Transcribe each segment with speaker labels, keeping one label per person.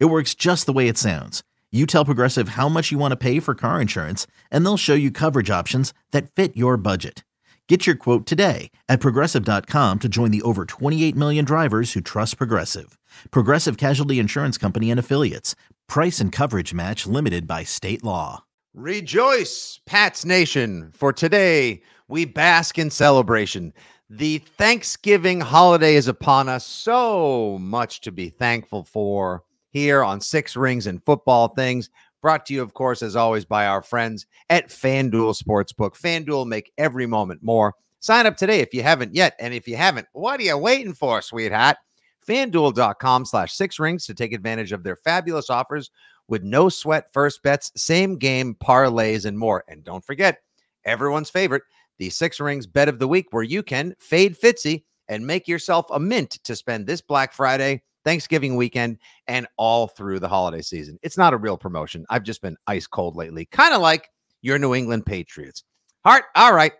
Speaker 1: It works just the way it sounds. You tell Progressive how much you want to pay for car insurance, and they'll show you coverage options that fit your budget. Get your quote today at progressive.com to join the over 28 million drivers who trust Progressive. Progressive Casualty Insurance Company and Affiliates. Price and coverage match limited by state law.
Speaker 2: Rejoice, Pats Nation, for today we bask in celebration. The Thanksgiving holiday is upon us. So much to be thankful for here on Six Rings and Football Things. Brought to you, of course, as always, by our friends at FanDuel Sportsbook. FanDuel make every moment more. Sign up today if you haven't yet. And if you haven't, what are you waiting for, sweetheart? FanDuel.com slash six rings to take advantage of their fabulous offers with no sweat first bets, same game parlays, and more. And don't forget, everyone's favorite, the six rings bet of the week, where you can fade Fitzy and make yourself a mint to spend this Black Friday, Thanksgiving weekend, and all through the holiday season. It's not a real promotion. I've just been ice cold lately, kind of like your New England Patriots. Hart, all right.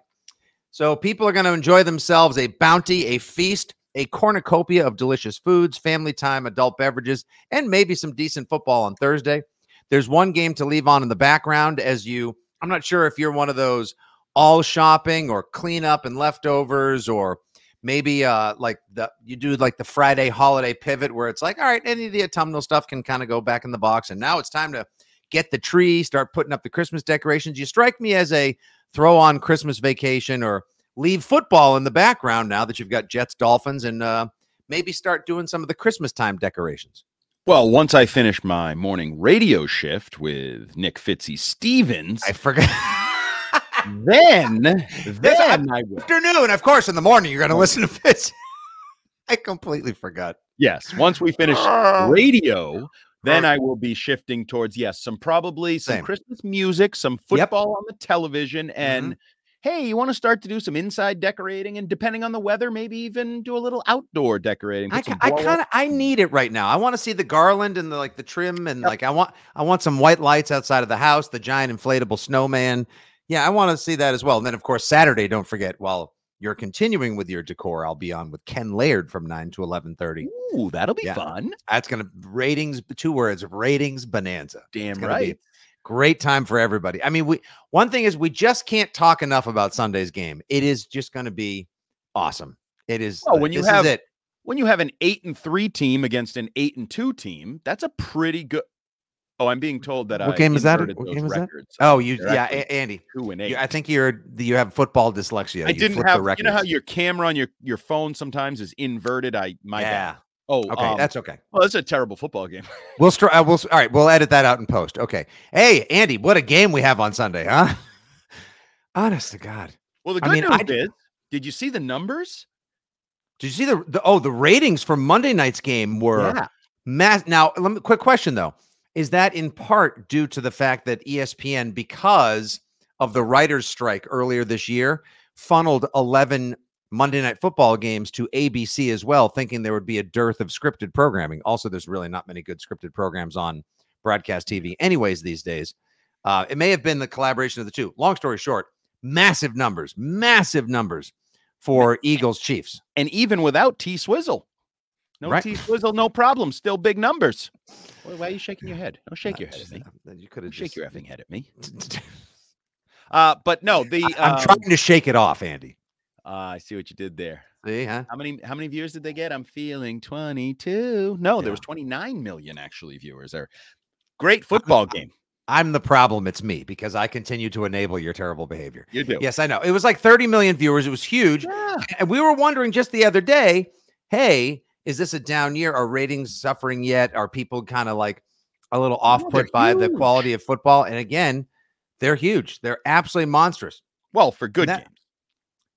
Speaker 2: So people are going to enjoy themselves a bounty, a feast, a cornucopia of delicious foods, family time, adult beverages, and maybe some decent football on Thursday. There's one game to leave on in the background as you, I'm not sure if you're one of those all shopping or cleanup and leftovers or maybe uh like the you do like the Friday holiday pivot where it's like, all right, any of the autumnal stuff can kind of go back in the box. And now it's time to get the tree, start putting up the Christmas decorations. You strike me as a throw on Christmas vacation or leave football in the background now that you've got Jets, Dolphins, and uh, maybe start doing some of the Christmas time decorations.
Speaker 3: Well, once I finish my morning radio shift with Nick Fitzy Stevens,
Speaker 2: I forgot.
Speaker 3: then, then I will.
Speaker 2: Afternoon, of course, in the morning, you're going to oh. listen to Fitz. I completely forgot.
Speaker 3: Yes, once we finish radio, then I will be shifting towards yes, some probably some
Speaker 2: Same.
Speaker 3: Christmas music, some
Speaker 2: Yep.
Speaker 3: football on the television, and mm-hmm. hey, you want to start to do some inside decorating, and depending on the weather, maybe even do a little outdoor decorating.
Speaker 2: I, I kind of I need it right now. I want to see the garland and the like the trim and like I want I want some white lights outside of the house, the giant inflatable snowman. Yeah, I want to see that as well. And then of course Saturday, don't forget, while you're continuing with your decor, I'll be on with Ken Laird from 9 to 11:30.
Speaker 3: Ooh, that'll be
Speaker 2: Yeah.
Speaker 3: fun.
Speaker 2: That's going to ratings two words, ratings bonanza.
Speaker 3: Damn
Speaker 2: It's gonna be
Speaker 3: right.
Speaker 2: Great time for everybody. I mean, we one thing is we just can't talk enough about Sunday's game. It is just going to be awesome. It is.
Speaker 3: Well,
Speaker 2: uh,
Speaker 3: when you
Speaker 2: this
Speaker 3: have-
Speaker 2: it.
Speaker 3: When you have an eight and three team against an eight and two team, that's a pretty good. Oh, I'm being told that
Speaker 2: What
Speaker 3: I
Speaker 2: game is that? What game is that? Oh, you
Speaker 3: They're
Speaker 2: yeah, A- Andy.
Speaker 3: two and eight.
Speaker 2: You, I think you're you have football dyslexia.
Speaker 3: I
Speaker 2: You
Speaker 3: didn't have. You know how your camera on your your phone sometimes is inverted. I my
Speaker 2: yeah.
Speaker 3: bad. Oh,
Speaker 2: Okay,
Speaker 3: um,
Speaker 2: that's okay.
Speaker 3: well, that's a terrible football game.
Speaker 2: We'll str- uh, we'll all right. We'll edit that out in post. Okay. Hey, Andy, what a game we have on Sunday, huh? Honest to God.
Speaker 3: Well, the
Speaker 2: I
Speaker 3: good
Speaker 2: mean,
Speaker 3: news
Speaker 2: I d-
Speaker 3: is, did you see the numbers?
Speaker 2: Did you see the, the oh the ratings for Monday night's game were
Speaker 3: Yeah.
Speaker 2: mass. Now, let me quick question though: Is that in part due to the fact that ESPN, because of the writers' strike earlier this year, funneled eleven Monday night football games to ABC as well, thinking there would be a dearth of scripted programming. Also, there's really not many good scripted programs on broadcast TV, anyways, these days. Uh, it may have been the collaboration of the two. Long story short, massive numbers, massive numbers for Eagles Chiefs.
Speaker 3: And even without T Swizzle, no
Speaker 2: Right.
Speaker 3: T Swizzle, no problem. Still big numbers. Why, why are you shaking your head? Don't shake your head at me.
Speaker 2: You could have
Speaker 3: Don't shake
Speaker 2: just.
Speaker 3: your effing head at me. Uh, but no, the
Speaker 2: I- I'm
Speaker 3: um,
Speaker 2: trying to shake it off, Andy.
Speaker 3: ah, I see what you did there.
Speaker 2: See, huh?
Speaker 3: How many how many viewers did they get? I'm feeling 22. No, there was 29 million actually viewers there. Great football game.
Speaker 2: I'm the problem. It's me because I continue to enable your terrible behavior.
Speaker 3: You do.
Speaker 2: Yes, I know. It was like 30 million viewers. It was huge.
Speaker 3: Yeah.
Speaker 2: And we were wondering just the other day, hey, is this a down year? Are ratings suffering yet? Are people kind of like a little off
Speaker 3: they're
Speaker 2: put by the quality of football? And again, they're huge. They're absolutely monstrous
Speaker 3: Well, for good
Speaker 2: That-
Speaker 3: games.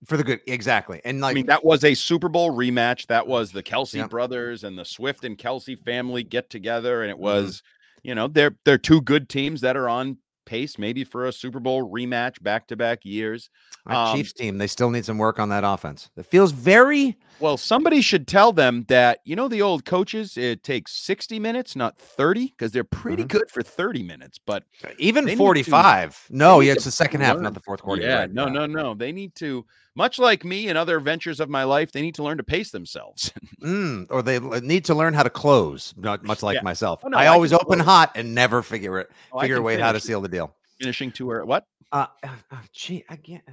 Speaker 2: for the good. Exactly. And like,
Speaker 3: I mean, that was a Super Bowl rematch. That was the Kelce
Speaker 2: Yep.
Speaker 3: brothers and the Swift and Kelce family get together, and it
Speaker 2: Mhm.
Speaker 3: was, you know, they're they're two good teams that are on pace maybe for a Super Bowl rematch back to back years. um,
Speaker 2: Chiefs team, they still need some work on that offense. It feels very
Speaker 3: Well, somebody should tell them that you know the old coaches. It takes sixty minutes, not thirty, because they're pretty
Speaker 2: Mhm.
Speaker 3: good for thirty minutes. But
Speaker 2: even
Speaker 3: They need to-
Speaker 2: 45. No, yeah, it's the second half,
Speaker 3: learn.
Speaker 2: not the fourth quarter.
Speaker 3: Yeah,
Speaker 2: right,
Speaker 3: no, no, no. They need to, much like me and other ventures of my life, they need to learn to pace themselves.
Speaker 2: Mm, or they need to learn how to close, not much like
Speaker 3: Yeah.
Speaker 2: myself.
Speaker 3: Oh, no,
Speaker 2: I
Speaker 3: I
Speaker 2: always open
Speaker 3: close.
Speaker 2: hot and never figure it,
Speaker 3: Oh,
Speaker 2: figure a way how to seal the deal.
Speaker 3: Finishing to her what?
Speaker 2: Uh, uh, uh, gee, I can't.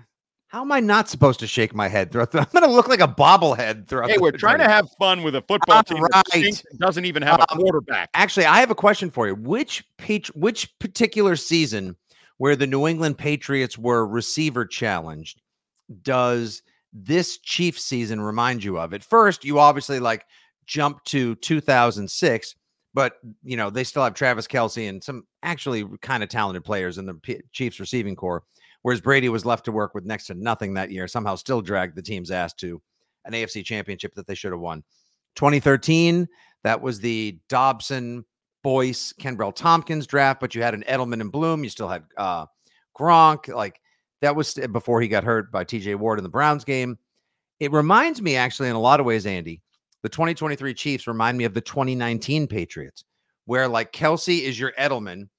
Speaker 2: How am I not supposed to shake my head throughout? The, I'm going to look like a bobblehead throughout.
Speaker 3: Hey, we're trying to have fun with a football team that
Speaker 2: Alright.
Speaker 3: stinks doesn't even have a
Speaker 2: Um,
Speaker 3: quarterback.
Speaker 2: Actually, I have a question for you. Which page, which particular season where the New England Patriots were receiver challenged does this Chief season remind you of? At first, you obviously like jump to 2006, but you know they still have Travis Kelce and some actually kind of talented players in the P- Chiefs receiving core. Whereas Brady was left to work with next to nothing that year, somehow still dragged the team's ass to an AFC championship that they should have won. 2013, that was the Dobson, Boyce, Kenbrell Thompkins draft, but you had an Edelman and Bloom. You still had uh, Gronk. Like that was before he got hurt by TJ Ward in the Browns game. It reminds me, actually, in a lot of ways, Andy, the 2023 Chiefs remind me of the 2019 Patriots, where like Kelce is your Edelman,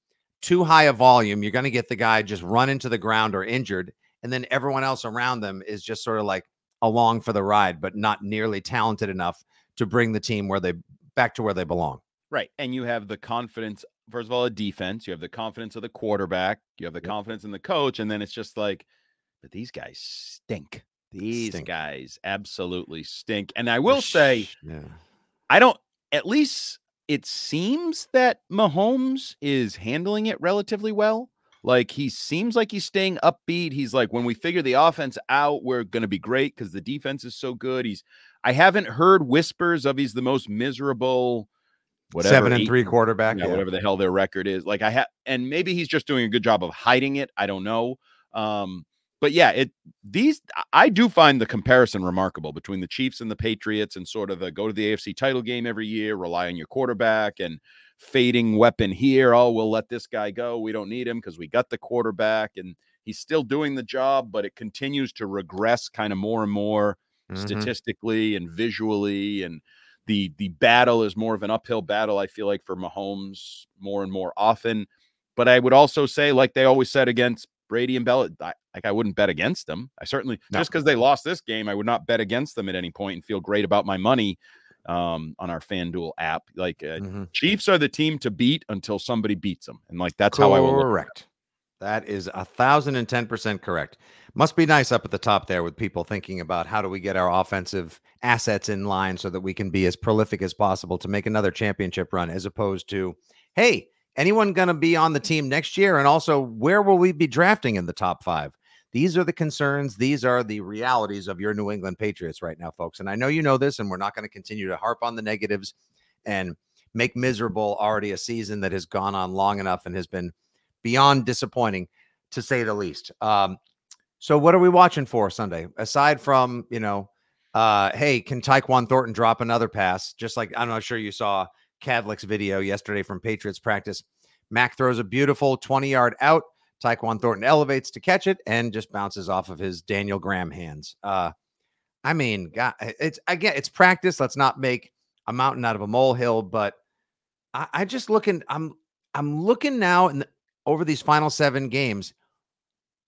Speaker 2: too high a volume. You're going to get the guy just run into the ground or injured. And then everyone else around them is just sort of like along for the ride, but not nearly talented enough to bring the team where they back to where they belong.
Speaker 3: Right. And you have the confidence, first of all, a defense. You have the confidence of the quarterback. You have the
Speaker 2: Yep.
Speaker 3: confidence in the coach. And then it's just like, but these guys stink. These
Speaker 2: Stink.
Speaker 3: guys absolutely stink. And I will say,
Speaker 2: yeah.
Speaker 3: I don't, at least it seems that Mahomes is handling it relatively well. Like he seems like he's staying upbeat. He's like, when we figure the offense out, we're going to be great because the defense is so good. He's, I haven't heard whispers of he's the most miserable, whatever.
Speaker 2: seven and
Speaker 3: eight-
Speaker 2: three quarterback.
Speaker 3: yeah,
Speaker 2: yeah.
Speaker 3: whatever the hell their record is. Like I have, and maybe he's just doing a good job of hiding it. I don't know. Um, but yeah, it these I- do find the comparison remarkable between the Chiefs and the Patriots, and sort of the go to the AFC title game every year, rely on your quarterback, and fading weapon here. Oh, we'll let this guy go. We don't need him because we got the quarterback, and he's still doing the job, but it continues to regress kind of more and more
Speaker 2: Mhm.
Speaker 3: statistically and visually and the the battle is more of an uphill battle i feel like for mahomes more and more often but i would also say like they always said against brady and bell I, like i wouldn't bet against them i certainly
Speaker 2: No.
Speaker 3: just because they lost this game i would not bet against them at any point and feel great about my money um on our fanduel app like uh,
Speaker 2: Mhm.
Speaker 3: chiefs are the team to beat until somebody beats them and like that's how i will
Speaker 2: correct. That is a thousand and ten percent correct. Must be nice up at the top there with people thinking about how do we get our offensive assets in line so that we can be as prolific as possible to make another championship run, as opposed to, hey, anyone going to be on the team next year? And also, where will we be drafting in the top five? These are the concerns. These are the realities of your New England Patriots right now, folks. And I know you know this, and we're not going to continue to harp on the negatives and make miserable already a season that has gone on long enough and has been beyond disappointing to say the least. Um, so what are we watching for Sunday? Aside from, you know, uh, hey, can Tyquan Thornton drop another pass? Just like I'm not sure you saw Kadlick's video yesterday from Patriots practice. Mac throws a beautiful 20 yard out. Tyquan Thornton elevates to catch it and just bounces off of his Daniel Graham hands. Uh, I mean, God, it's again, it's practice. Let's not make a mountain out of a molehill, but I, I just looking, I'm I'm looking now, and over these final seven games,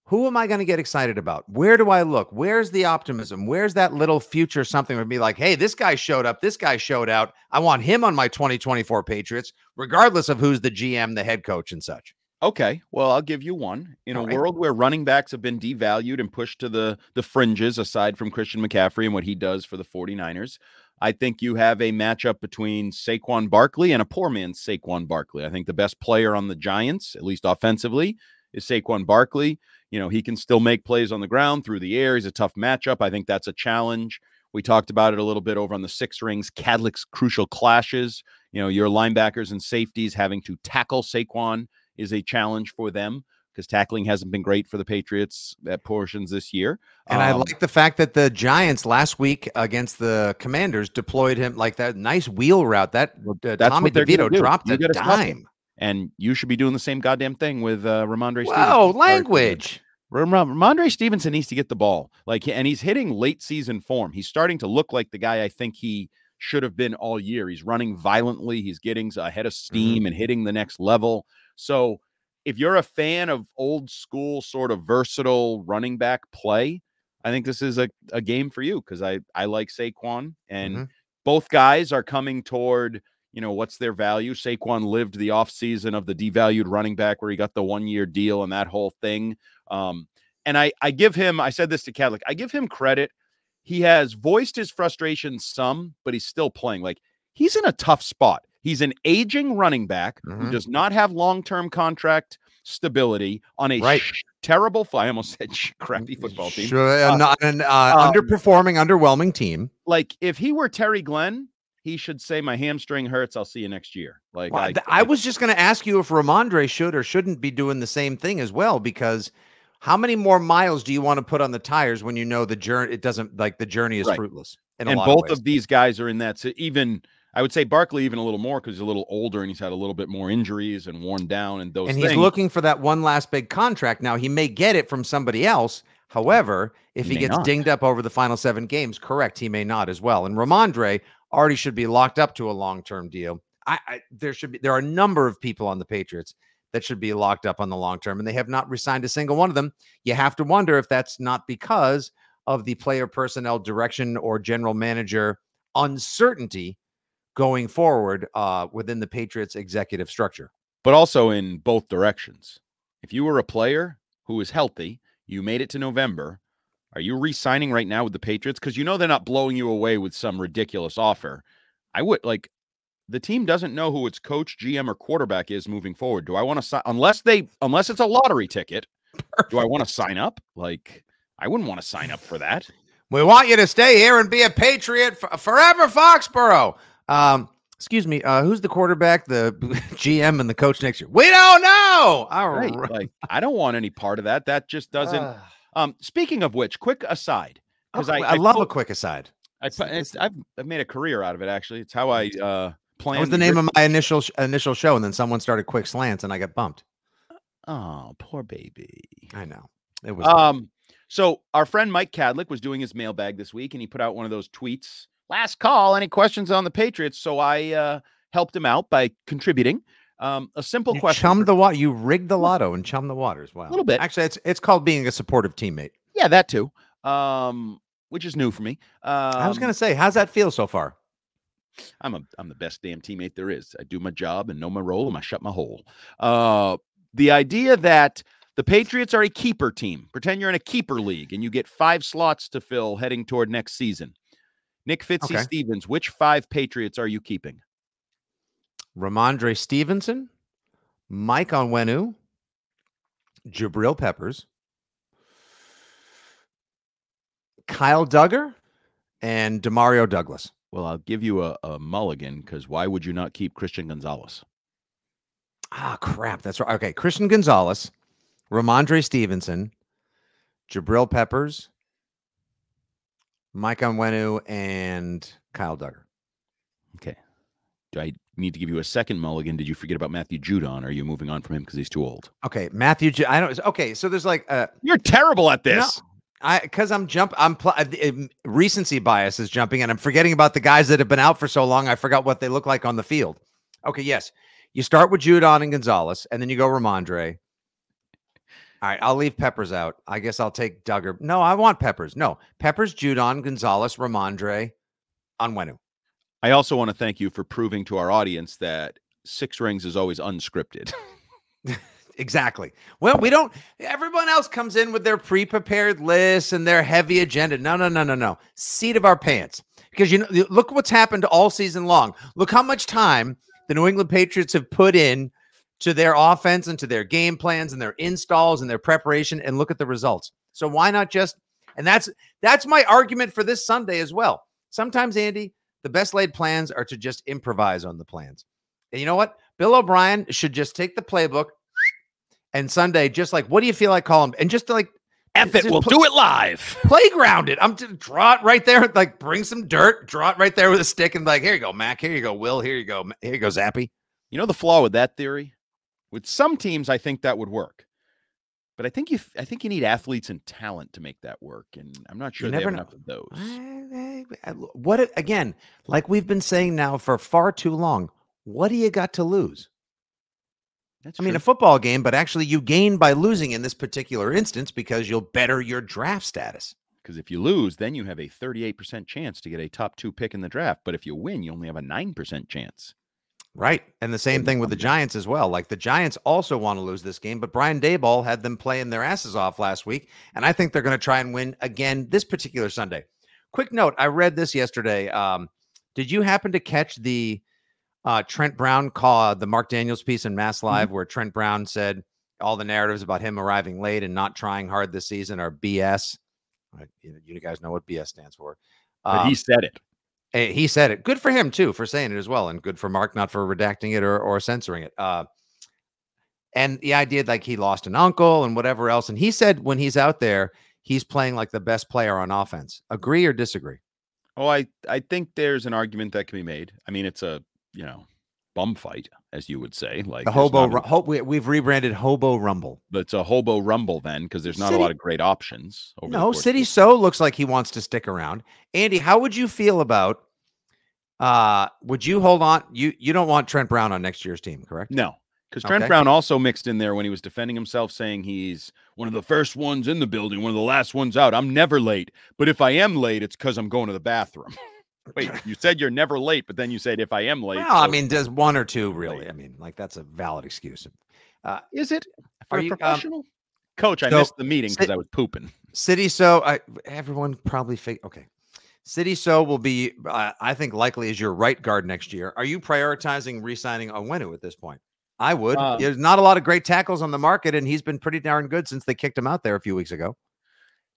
Speaker 2: who am I going to get excited about? Where do I look? Where's the optimism? Where's that little future something would be like, hey, this guy showed up, this guy showed out. I want him on my 2024 Patriots, regardless of who's the GM, the head coach, and such.
Speaker 3: Okay, well, I'll give you one. In
Speaker 2: All
Speaker 3: a
Speaker 2: right.
Speaker 3: world where running backs have been devalued and pushed to the the fringes aside from Christian McCaffrey and what he does for the 49ers, I think you have a matchup between Saquon Barkley and a poor man's Saquon Barkley. I think the best player on the Giants, at least offensively, is Saquon Barkley. You know, he can still make plays on the ground through the air. He's a tough matchup. I think that's a challenge. We talked about it a little bit over on the six rings, Kadlick's crucial clashes. You know, your linebackers and safeties having to tackle Saquon is a challenge for them because tackling hasn't been great for the Patriots at portions this year.
Speaker 2: And I
Speaker 3: Um,
Speaker 2: like the fact that the Giants last week against the Commanders deployed him like that nice wheel route. That uh,
Speaker 3: that's
Speaker 2: Tommy DeVito dropped
Speaker 3: You
Speaker 2: a dime.
Speaker 3: And you should be doing the same goddamn thing with uh, Rhamondre.
Speaker 2: Wow,
Speaker 3: Stevenson.
Speaker 2: Language.
Speaker 3: Ram- Rhamondre Stevenson needs to get the ball, like, and he's hitting late season form. He's starting to look like the guy I think he should have been all year. He's running violently. He's getting ahead of steam and hitting the next level. So, if you're a fan of old school, sort of versatile running back play, I think this is a, a game for you because I I like Saquon and
Speaker 2: Mhm.
Speaker 3: both guys are coming toward you know what's their value saquon lived the offseason of the devalued running back where he got the one year deal and that whole thing um and i i give him i said this to Kadlick, i give him credit he has voiced his frustration some but he's still playing like he's in a tough spot he's an aging running back who
Speaker 2: Mhm.
Speaker 3: does not have long-term contract stability on a
Speaker 2: Right.
Speaker 3: sh- terrible i almost said sh- crappy football team
Speaker 2: Sure,
Speaker 3: Uh,
Speaker 2: uh, not an uh,
Speaker 3: um,
Speaker 2: underperforming, underwhelming team.
Speaker 3: like if he were Terry Glenn, he should say my hamstring hurts. I'll see you next year. Like
Speaker 2: Well,
Speaker 3: I,
Speaker 2: th- I was just going to ask you if Rhamondre should or shouldn't be doing the same thing as well, because how many more miles do you want to put on the tires when you know the journey? It doesn't like the journey is
Speaker 3: Right.
Speaker 2: fruitless.
Speaker 3: And both
Speaker 2: of,
Speaker 3: of these guys are in that. So even I would say Barkley even a little more because he's a little older and he's had a little bit more injuries and worn down and those
Speaker 2: and
Speaker 3: things.
Speaker 2: he's looking for that one last big contract. Now he may get it from somebody else. However, if
Speaker 3: He
Speaker 2: he, gets
Speaker 3: not.
Speaker 2: dinged up over the final seven games, correct, he may not as well. And Rhamondre already should be locked up to a long-term deal. I, I there should be there are a number of people on the Patriots that should be locked up on the long term, and they have not resigned a single one of them. You have to wonder if that's not because of the player personnel direction or general manager uncertainty going forward uh, within the Patriots executive structure.
Speaker 3: but also in both directions. If you were a player who was healthy, you made it to November. Are you re-signing right now with the Patriots? Because you know they're not blowing you away with some ridiculous offer. I would like the team doesn't know who its coach, GM, or quarterback is moving forward. Do I want to sign unless they unless it's a lottery ticket? Do I want to sign up? Like I wouldn't want to sign up for that.
Speaker 2: We want you to stay here and be a Patriot f- forever, Foxborough. Um, excuse me, uh, who's the quarterback, the GM, and the coach next year? We don't know. All
Speaker 3: Right.
Speaker 2: right.
Speaker 3: Like I don't want any part of that. That just doesn't. Um, speaking of which, quick aside, because
Speaker 2: okay,
Speaker 3: I,
Speaker 2: I, love
Speaker 3: po-
Speaker 2: a quick aside.
Speaker 3: I, it's, I've, I've made a career out of it. Actually, it's how I uh plan.
Speaker 2: That was the name of my initial sh- initial show, and then someone started quick slants, and I got bumped.
Speaker 3: Oh, poor baby.
Speaker 2: I know it was.
Speaker 3: Um, so our friend Mike Kadlick was doing his mailbag this week, and he put out one of those tweets. Last call. Any questions on the Patriots? So I uh, helped him out by contributing. Um, a simple
Speaker 2: you
Speaker 3: question.
Speaker 2: chum
Speaker 3: for-
Speaker 2: the water. You rigged the lotto and chum the waters. Wow, A
Speaker 3: Little bit.
Speaker 2: Actually, it's it's called being a supportive teammate.
Speaker 3: yeah, that too. Um, which is new for me. Um,
Speaker 2: I was gonna say, how's that feel so far?
Speaker 3: I'm a I'm the best damn teammate there is. I do my job and know my role and I shut my hole. Uh the idea that the Patriots are a keeper team. Pretend you're in a keeper league and you get five slots to fill heading toward next season. Nick Fitzy
Speaker 2: Okay.
Speaker 3: Stevens, which five Patriots are you keeping?
Speaker 2: Rhamondre Stevenson, Mike Onwenu, Jabrill Peppers, Kyle Dugger, and Demario Douglas.
Speaker 3: Well, I'll give you a, a mulligan because why would you not keep Christian Gonzalez?
Speaker 2: Ah, crap. That's right. Okay. Christian Gonzalez, Rhamondre Stevenson, Jabrill Peppers, Mike Onwenu, and Kyle Dugger.
Speaker 3: Okay. I need to give you a second mulligan? Did you forget about Matthew Judon? Are you moving on from him because he's too old?
Speaker 2: Okay. Matthew, I don't, okay. So there's like, uh,
Speaker 3: You're terrible at
Speaker 2: No,
Speaker 3: this.
Speaker 2: I because I'm jump I'm pl- uh, um, recency bias is jumping and I'm forgetting about the guys that have been out for so long. I forgot what they look like on the field. Okay, yes, you start with Judon and Gonzalez, and then you go Rhamondre, All right, I'll leave Peppers out. I guess I'll take Dugger. No, I want Peppers. No, Peppers, Judon, Gonzalez, Rhamondre, Onwenu.
Speaker 3: I also want to thank you for proving to our audience that Six Rings is always unscripted.
Speaker 2: exactly. Well, we don't. Everyone else comes in with their pre-prepared lists and their heavy agenda. No, no, no, no, no. Seat of our pants. Because you know, look what's happened all season long. Look how much time the New England Patriots have put in to their offense and to their game plans and their installs and their preparation and look at the results. So why not just and that's that's my argument for this Sunday as well. Sometimes Andy, the best laid plans are to just improvise on the plans. And you know what? Bill O'Brien should just take the playbook and Sunday just like what do you feel like calling and just like
Speaker 3: F it, we'll do it live.
Speaker 2: Playground it. I'm to draw it right there. Like bring some dirt, draw it right there with a stick, and like, here you go, Mac. Here you go, Will. Here you go. Here you go, Zappe.
Speaker 3: You know the flaw with that theory? With some teams, I think that would work. But I think you I think you need athletes and talent to make that work. And I'm not sure they have enough of those.
Speaker 2: What again, like we've been saying now for far too long, what do you got to lose? That's I mean, a football game, but actually you gain by losing in this particular instance because you'll better your draft status.
Speaker 3: Because if you lose, then you have a 38% chance to get a top two pick in the draft. But if you win, you only have a 9% chance.
Speaker 2: Right. And the same thing with the Giants as well. Like the Giants also want to lose this game, but Brian Daboll had them playing their asses off last week. And I think they're going to try and win again this particular Sunday. Quick note I read this yesterday. Um, did you happen to catch the uh, Trent Brown call, the Mark Daniels piece in Mass mm-hmm. Live, mm-hmm. where Trent Brown said all the narratives about him arriving late and not trying hard this season are BS? You guys know what BS stands for.
Speaker 3: Um, but he said it.
Speaker 2: Eh, he said it. Good for him too for saying it as well, and good for Mark not for redacting it or or censoring it. Uh, and the idea like he lost an uncle and whatever else, and he said when he's out there, he's playing like the best player on offense. Agree or disagree?
Speaker 3: Oh, I I think there's an argument that can be made. I mean, it's a you know bum fight, as you would say. Like
Speaker 2: the hobo. A, ho- we, have rebranded Hobo Rumble.
Speaker 3: But it's a Hobo Rumble then, because there's not City, a lot of great options.
Speaker 2: no, City So looks like he wants to stick around. Andy, how would you feel about? Uh, would you hold on? You you don't want Trent Brown on next year's team, correct?
Speaker 3: No, because Trent okay. Brown also mixed in there when he was defending himself, saying he's one of the first ones in the building, one of the last ones out. I'm never late, but if I am late, it's because I'm going to the bathroom. Wait, you said you're never late, but then you said if I am late.
Speaker 2: Well, so I mean, does one or two really? I mean, like that's a valid excuse.
Speaker 3: Uh, is it for a you, um, professional? Um, Coach, I so, missed the meeting because I was pooping.
Speaker 2: City so I, everyone probably fake. Okay, Sidy Sow will be, uh, I think, likely as your right guard next year. Are you prioritizing re-signing Onwenu at this point? I would. Um, There's not a lot of great tackles on the market, and he's been pretty darn good since they kicked him out there a few weeks ago.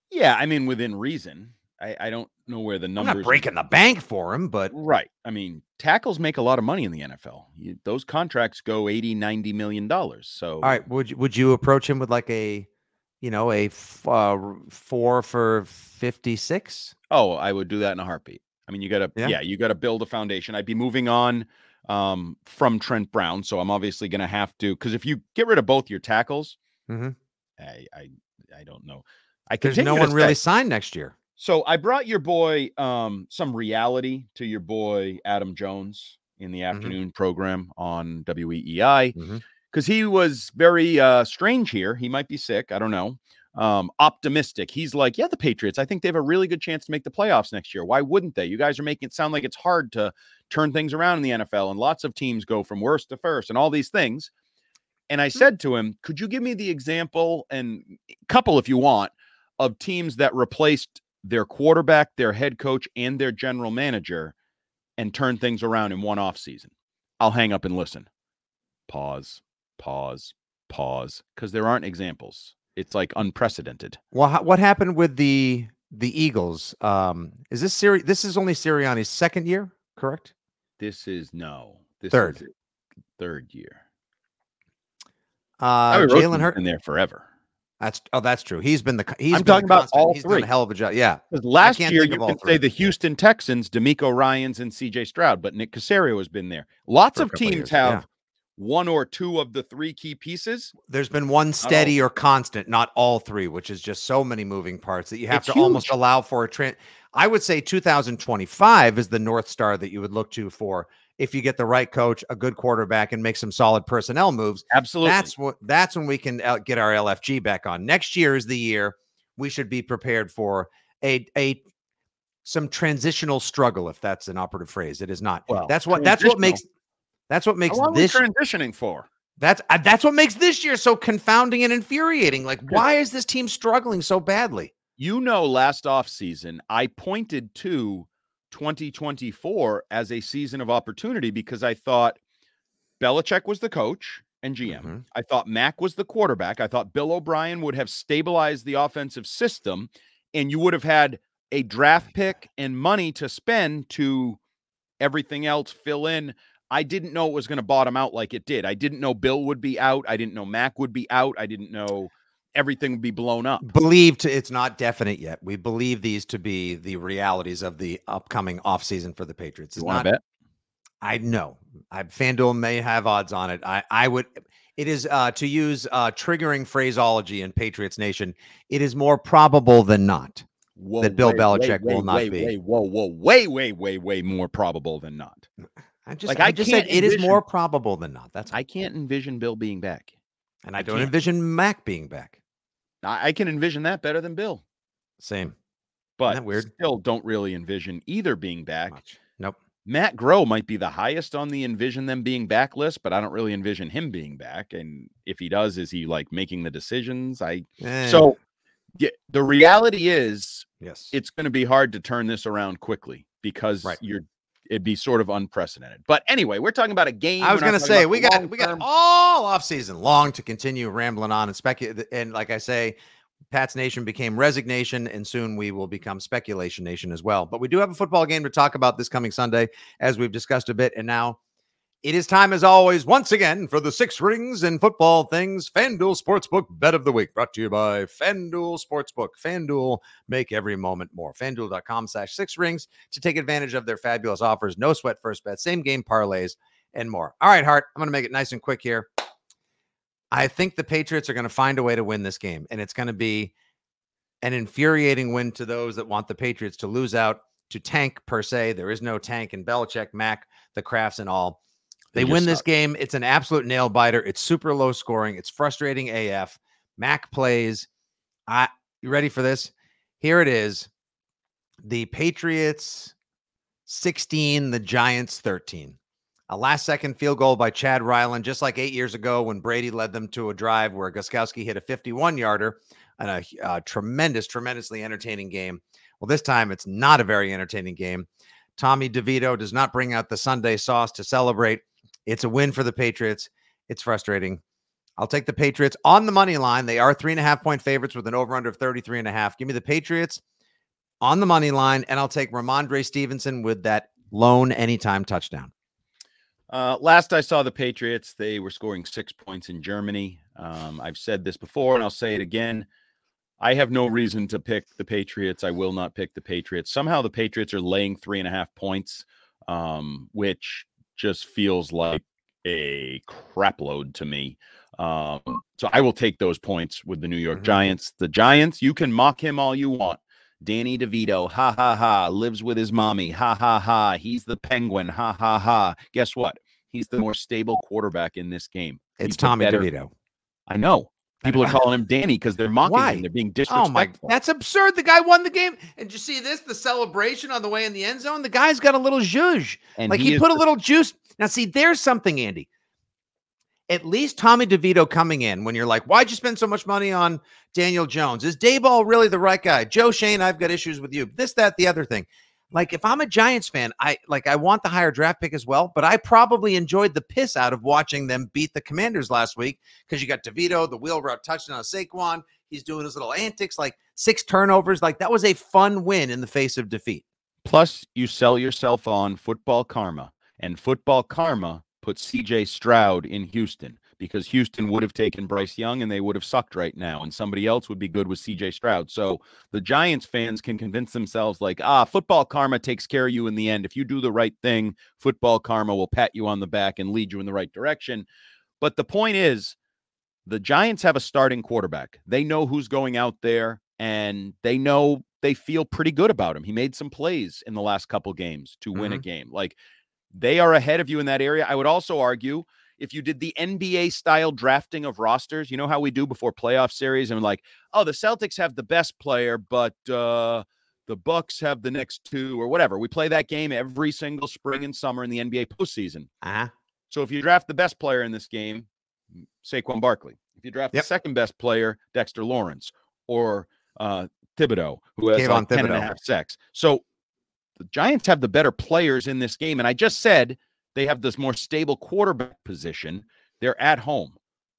Speaker 3: Yeah, I mean, within reason. I, I don't know where the numbers.
Speaker 2: I'm not breaking the bank for him, but
Speaker 3: right. I mean, tackles make a lot of money in the NFL. You, those contracts go 80, 90 million dollars. So,
Speaker 2: all right, would you, would you approach him with like a, you know, a f- uh, four for 56?
Speaker 3: Oh, I would do that in a heartbeat. I mean, you got to, yeah. yeah, you got to build a foundation. I'd be moving on um, from Trent Brown. So I'm obviously going to have to, because if you get rid of both your tackles, mm-hmm. I, I, I don't know. I
Speaker 2: There's no one really signed next year.
Speaker 3: So I brought your boy um, some reality to your boy Adam Jones in the mm-hmm. afternoon mm-hmm. program on WEEI because mm-hmm. he was very uh, strange here. He might be sick. I don't know. Um, optimistic. He's like, yeah, the Patriots. I think they have a really good chance to make the playoffs next year. Why wouldn't they? You guys are making it sound like it's hard to turn things around in the NFL, and lots of teams go from worst to first, and all these things. And I mm. said to him, could you give me the example and couple if you want of teams that replaced their quarterback, their head coach, and their general manager and turn things around in one off season. I'll hang up and listen. Pause, pause, pause, because there aren't examples. It's like unprecedented.
Speaker 2: Well, what happened with the the Eagles? Um, is this Siri? This is only Sirianni's second year, correct?
Speaker 3: This is no this
Speaker 2: third
Speaker 3: third year.
Speaker 2: Uh, Jalen Hurts
Speaker 3: in there forever.
Speaker 2: That's oh, that's true. He's been the he's
Speaker 3: I'm talking about all
Speaker 2: he's
Speaker 3: three.
Speaker 2: Done a hell of a job. Yeah.
Speaker 3: Last year you can say the Houston Texans, DeMeco Ryans and CJ Stroud, but Nick Caserio has been there. Lots of teams of have yeah. One or two of the three key pieces.
Speaker 2: There's been one steady or constant, not all three, which is just so many moving parts that you have it's to huge. almost allow for a trend. I would say 2025 is the north star that you would look to for if you get the right coach, a good quarterback, and make some solid personnel moves.
Speaker 3: Absolutely.
Speaker 2: That's what that's when we can uh, get our LFG back on. Next year is the year we should be prepared for a a some transitional struggle, if that's an operative phrase. It is not.
Speaker 3: Well,
Speaker 2: that's what that's what makes that's what makes this
Speaker 3: transitioning for?
Speaker 2: that's uh, that's what makes this year so confounding and infuriating. Like, why is this team struggling so badly?
Speaker 3: You know, last offseason, I pointed to 2024 as a season of opportunity because I thought Belichick was the coach and GM.
Speaker 2: Mhm.
Speaker 3: I thought Mac was the quarterback. I thought Bill O'Brien would have stabilized the offensive system, and you would have had a draft pick and money to spend to everything else fill in. I didn't know it was going to bottom out like it did. I didn't know Bill would be out. I didn't know Mac would be out. I didn't know everything would be blown up.
Speaker 2: Believed it's not definite yet. We believe these to be the realities of the upcoming offseason for the Patriots.
Speaker 3: You
Speaker 2: It's
Speaker 3: want
Speaker 2: not
Speaker 3: to bet?
Speaker 2: I know. I FanDuel may have odds on it. I I would it is uh to use uh triggering phraseology in Patriots Nation, it is more probable than not.
Speaker 3: Whoa,
Speaker 2: that Bill
Speaker 3: way,
Speaker 2: Belichick
Speaker 3: way,
Speaker 2: will not
Speaker 3: way,
Speaker 2: be.
Speaker 3: Way, whoa, whoa, way, way, way, way more probable than not.
Speaker 2: I just
Speaker 3: Like,
Speaker 2: I,
Speaker 3: I
Speaker 2: just said
Speaker 3: can't
Speaker 2: it is more probable than not. That's
Speaker 3: I can't envision Bill being back.
Speaker 2: and I
Speaker 3: I
Speaker 2: don't
Speaker 3: can't.
Speaker 2: envision Mac being back.
Speaker 3: I, I can envision that better than Bill,
Speaker 2: Same.
Speaker 3: but
Speaker 2: weird?
Speaker 3: still don't really envision either being back.
Speaker 2: Much. Nope.
Speaker 3: Matt Groh might be the highest on the envision them being back list, but I don't really envision him being back. And if he does, is he like making the decisions? I
Speaker 2: Eh,
Speaker 3: so yeah, the reality is
Speaker 2: yes.
Speaker 3: it's going to be hard to turn this around quickly because
Speaker 2: Right.
Speaker 3: you're it'd be sort of unprecedented. But anyway, we're talking about a game.
Speaker 2: I was going to say we got we got all off season long to continue rambling on and speculate. And like I say, Pat's Nation became resignation, and soon we will become speculation nation as well. But we do have a football game to talk about this coming Sunday, as we've discussed a bit. And now it is time, as always, once again for the six rings and football things. FanDuel Sportsbook Bet of the Week, brought to you by FanDuel Sportsbook. FanDuel, make every moment more. FanDuel.com slash six rings to take advantage of their fabulous offers. No sweat first bet, same game parlays, and more. All right, Hart, I'm going to make it nice and quick here. I think the Patriots are going to find a way to win this game, and it's going to be an infuriating win to those that want the Patriots to lose out to tank per se. There is no tank in Belichick, Mac, the Crafts, and all. They,
Speaker 3: They
Speaker 2: win this
Speaker 3: suck.
Speaker 2: game. It's an absolute nail biter. It's super low scoring. It's frustrating AF. Mac plays. I you ready for this? Here it is. The Patriots 16, the Giants 13. A last second field goal by Chad Ryland, just like eight years ago when Brady led them to a drive where Gostkowski hit a 51 yarder and a, uh tremendous, tremendously entertaining game. Well, this time it's not a very entertaining game. Tommy DeVito does not bring out the Sunday sauce to celebrate. It's a win for the Patriots. It's frustrating. I'll take the Patriots on the money line. They are three and a half point favorites with an over under of 33 and a half. Give me the Patriots on the money line, and I'll take Rhamondre Stevenson with that lone anytime touchdown.
Speaker 3: Uh, last I saw the Patriots, they were scoring six points in Germany. Um, I've said this before, and I'll say it again. I have no reason to pick the Patriots. I will not pick the Patriots. Somehow the Patriots are laying three and a half points, um, which just feels like a crap load to me. Um, so I will take those points with the New York
Speaker 2: Mhm.
Speaker 3: Giants. The Giants, you can mock him all you want. Danny DeVito, ha ha ha, lives with his mommy, ha ha ha. He's the penguin, ha ha ha. Guess what? He's the more stable quarterback in this game.
Speaker 2: It's Tommy
Speaker 3: better-
Speaker 2: DeVito.
Speaker 3: I know. People are calling him Danny because they're mocking
Speaker 2: Why?
Speaker 3: him. They're being disrespectful.
Speaker 2: Oh my, that's absurd. The guy won the game. And you see this, the celebration on the way in the end zone? The guy's got a little zhuzh.
Speaker 3: and
Speaker 2: like he,
Speaker 3: is
Speaker 2: put a little juice. Now, see, there's something, Andy. At least Tommy DeVito coming in when you're like, why'd you spend so much money on Daniel Jones? Is Daboll really the right guy? Joe Schoen, I've got issues with you. This, that, the other thing. Like, if I'm a Giants fan, I like I want the higher draft pick as well, but I probably enjoyed the piss out of watching them beat the Commanders last week because you got DeVito, the wheel route touchdown on Saquon. He's doing his little antics, like six turnovers. Like that was a fun win in the face of defeat.
Speaker 3: Plus, you sell yourself on football karma, and football karma puts CJ Stroud in Houston because Houston would have taken Bryce Young and they would have sucked right now, and somebody else would be good with CJ Stroud. So the Giants fans can convince themselves, like, ah, football karma takes care of you in the end. If you do the right thing, football karma will pat you on the back and lead you in the right direction. But the point is, the Giants have a starting quarterback. They know who's going out there and they know they feel pretty good about him. He made some plays in the last couple games to win a game. Like they are ahead of you in that area. I would also argue if you did the NBA style drafting of rosters, you know how we do before playoff series, and like, oh, the Celtics have the best player, but uh, the Bucks have the next two or whatever. We play that game every single spring and summer in the NBA postseason.
Speaker 2: Uh-huh.
Speaker 3: So if you draft the best player in this game, Saquon Barkley. If you draft
Speaker 2: Yep.
Speaker 3: the second best player, Dexter Lawrence or uh, Thibodeaux, who has like 10 and a half sacks. So the Giants have the better players in this game. And I just said they have this more stable quarterback position. They're at home.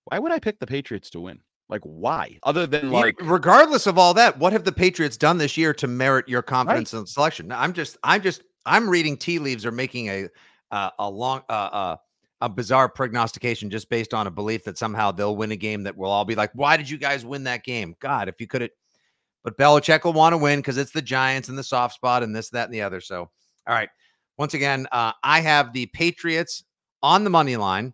Speaker 3: Why would I pick the Patriots to win? Like, why? Other than like,
Speaker 2: regardless of all that, what have the Patriots done this year to merit your confidence in selection? I'm just, I'm just, I'm reading tea leaves or making a uh, a long, uh, uh, a bizarre prognostication just based on a belief that somehow they'll win a game that we'll all be like, why did you guys win that game? God, if you could have, but Belichick will want to win because it's the Giants and the soft spot and this, that, and the other. So, all right. Once again, uh, I have the Patriots on the money line,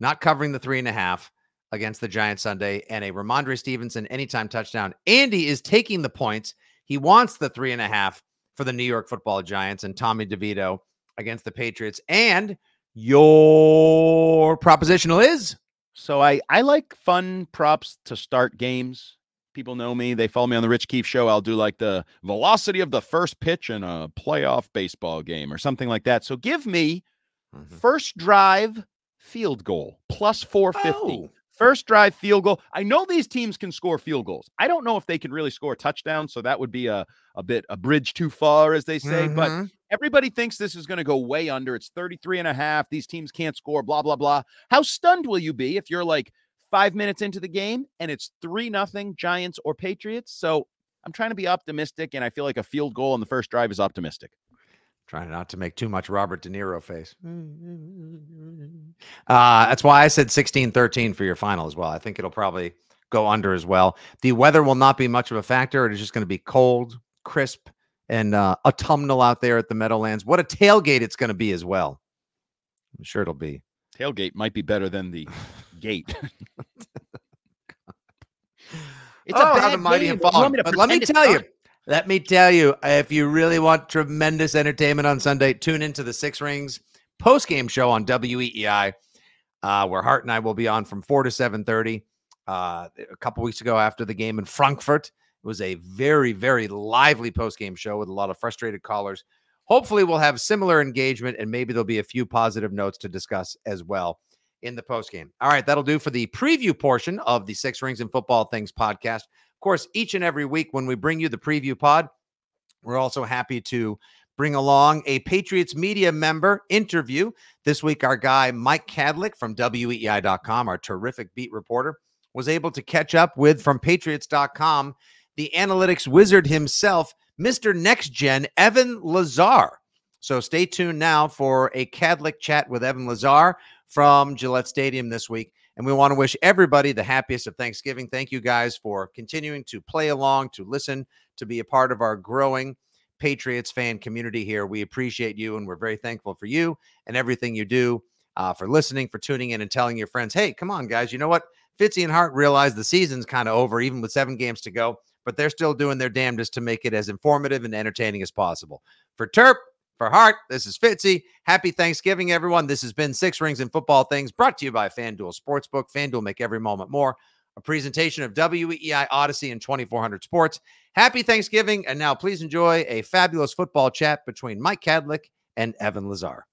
Speaker 2: not covering the three and a half against the Giants Sunday, and a Rhamondre Stevenson anytime touchdown. Andy is taking the points. He wants the three and a half for the New York football Giants and Tommy DeVito against the Patriots. And your propositional is
Speaker 3: So I I like fun props to start games. People know me. They follow me on the Rich Keefe show. I'll do like the velocity of the first pitch in a playoff baseball game or something like that. So give me first drive field goal plus 450.
Speaker 2: Oh.
Speaker 3: First drive field goal. I know these teams can score field goals. I don't know if they can really score touchdowns, so that would be a a bit a bridge too far as they say, but
Speaker 2: Mhm.
Speaker 3: everybody thinks this is going to go way under. It's 33 and a half. These teams can't score, blah, blah, blah. How stunned will you be if you're like five minutes into the game and it's three nothing Giants or Patriots? So I'm trying to be optimistic, and I feel like a field goal on the first drive is optimistic.
Speaker 2: trying not to make too much Robert De Niro face. Uh, that's why I said 16 13 for your final as well. I think it'll probably go under as well. The weather will not be much of a factor. It is just going to be cold, crisp, and uh, autumnal out there at the Meadowlands. What a tailgate it's going to be as well. I'm sure it'll be.
Speaker 3: Tailgate might be better than the gate. it's
Speaker 2: Oh, how the mighty have fallen. But let me tell you, let me tell you, if you really want tremendous entertainment on Sunday, tune into the Six Rings post game show on WEEI, uh, where Hart and I will be on from four to seven thirty. Uh, a couple weeks ago, after the game in Frankfurt, it was a very, very lively post game show with a lot of frustrated callers. Hopefully, we'll have similar engagement, and maybe there'll be a few positive notes to discuss as well in the post game. All right, that'll do for the preview portion of the Six Rings and Football Things podcast. Of course, each and every week when we bring you the preview pod, we're also happy to bring along a Patriots media member interview. This week, our guy Mike Kadlick from WEI.com, our terrific beat reporter, was able to catch up with from Patriots.com the analytics wizard himself, Mr. Next Gen, Evan Lazar. So stay tuned now for a Kadlick chat with Evan Lazar from Gillette Stadium this week. And we want to wish everybody the happiest of Thanksgiving. Thank you guys for continuing to play along, to listen, to be a part of our growing Patriots fan community here. We appreciate you and we're very thankful for you and everything you do, uh, for listening, for tuning in and telling your friends, hey, come on, guys. You know what? Fitzy and Hart realize the season's kind of over, even with seven games to go, but they're still doing their damnedest to make it as informative and entertaining as possible. For Terp, for Hart, this is Fitzy. Happy Thanksgiving, everyone. This has been Six Rings and Football Things brought to you by FanDuel Sportsbook. FanDuel make every moment more. A presentation of WEI Audacy and 2400 Sports. Happy Thanksgiving. And now please enjoy a fabulous football chat between Mike Kadlick and Evan Lazar.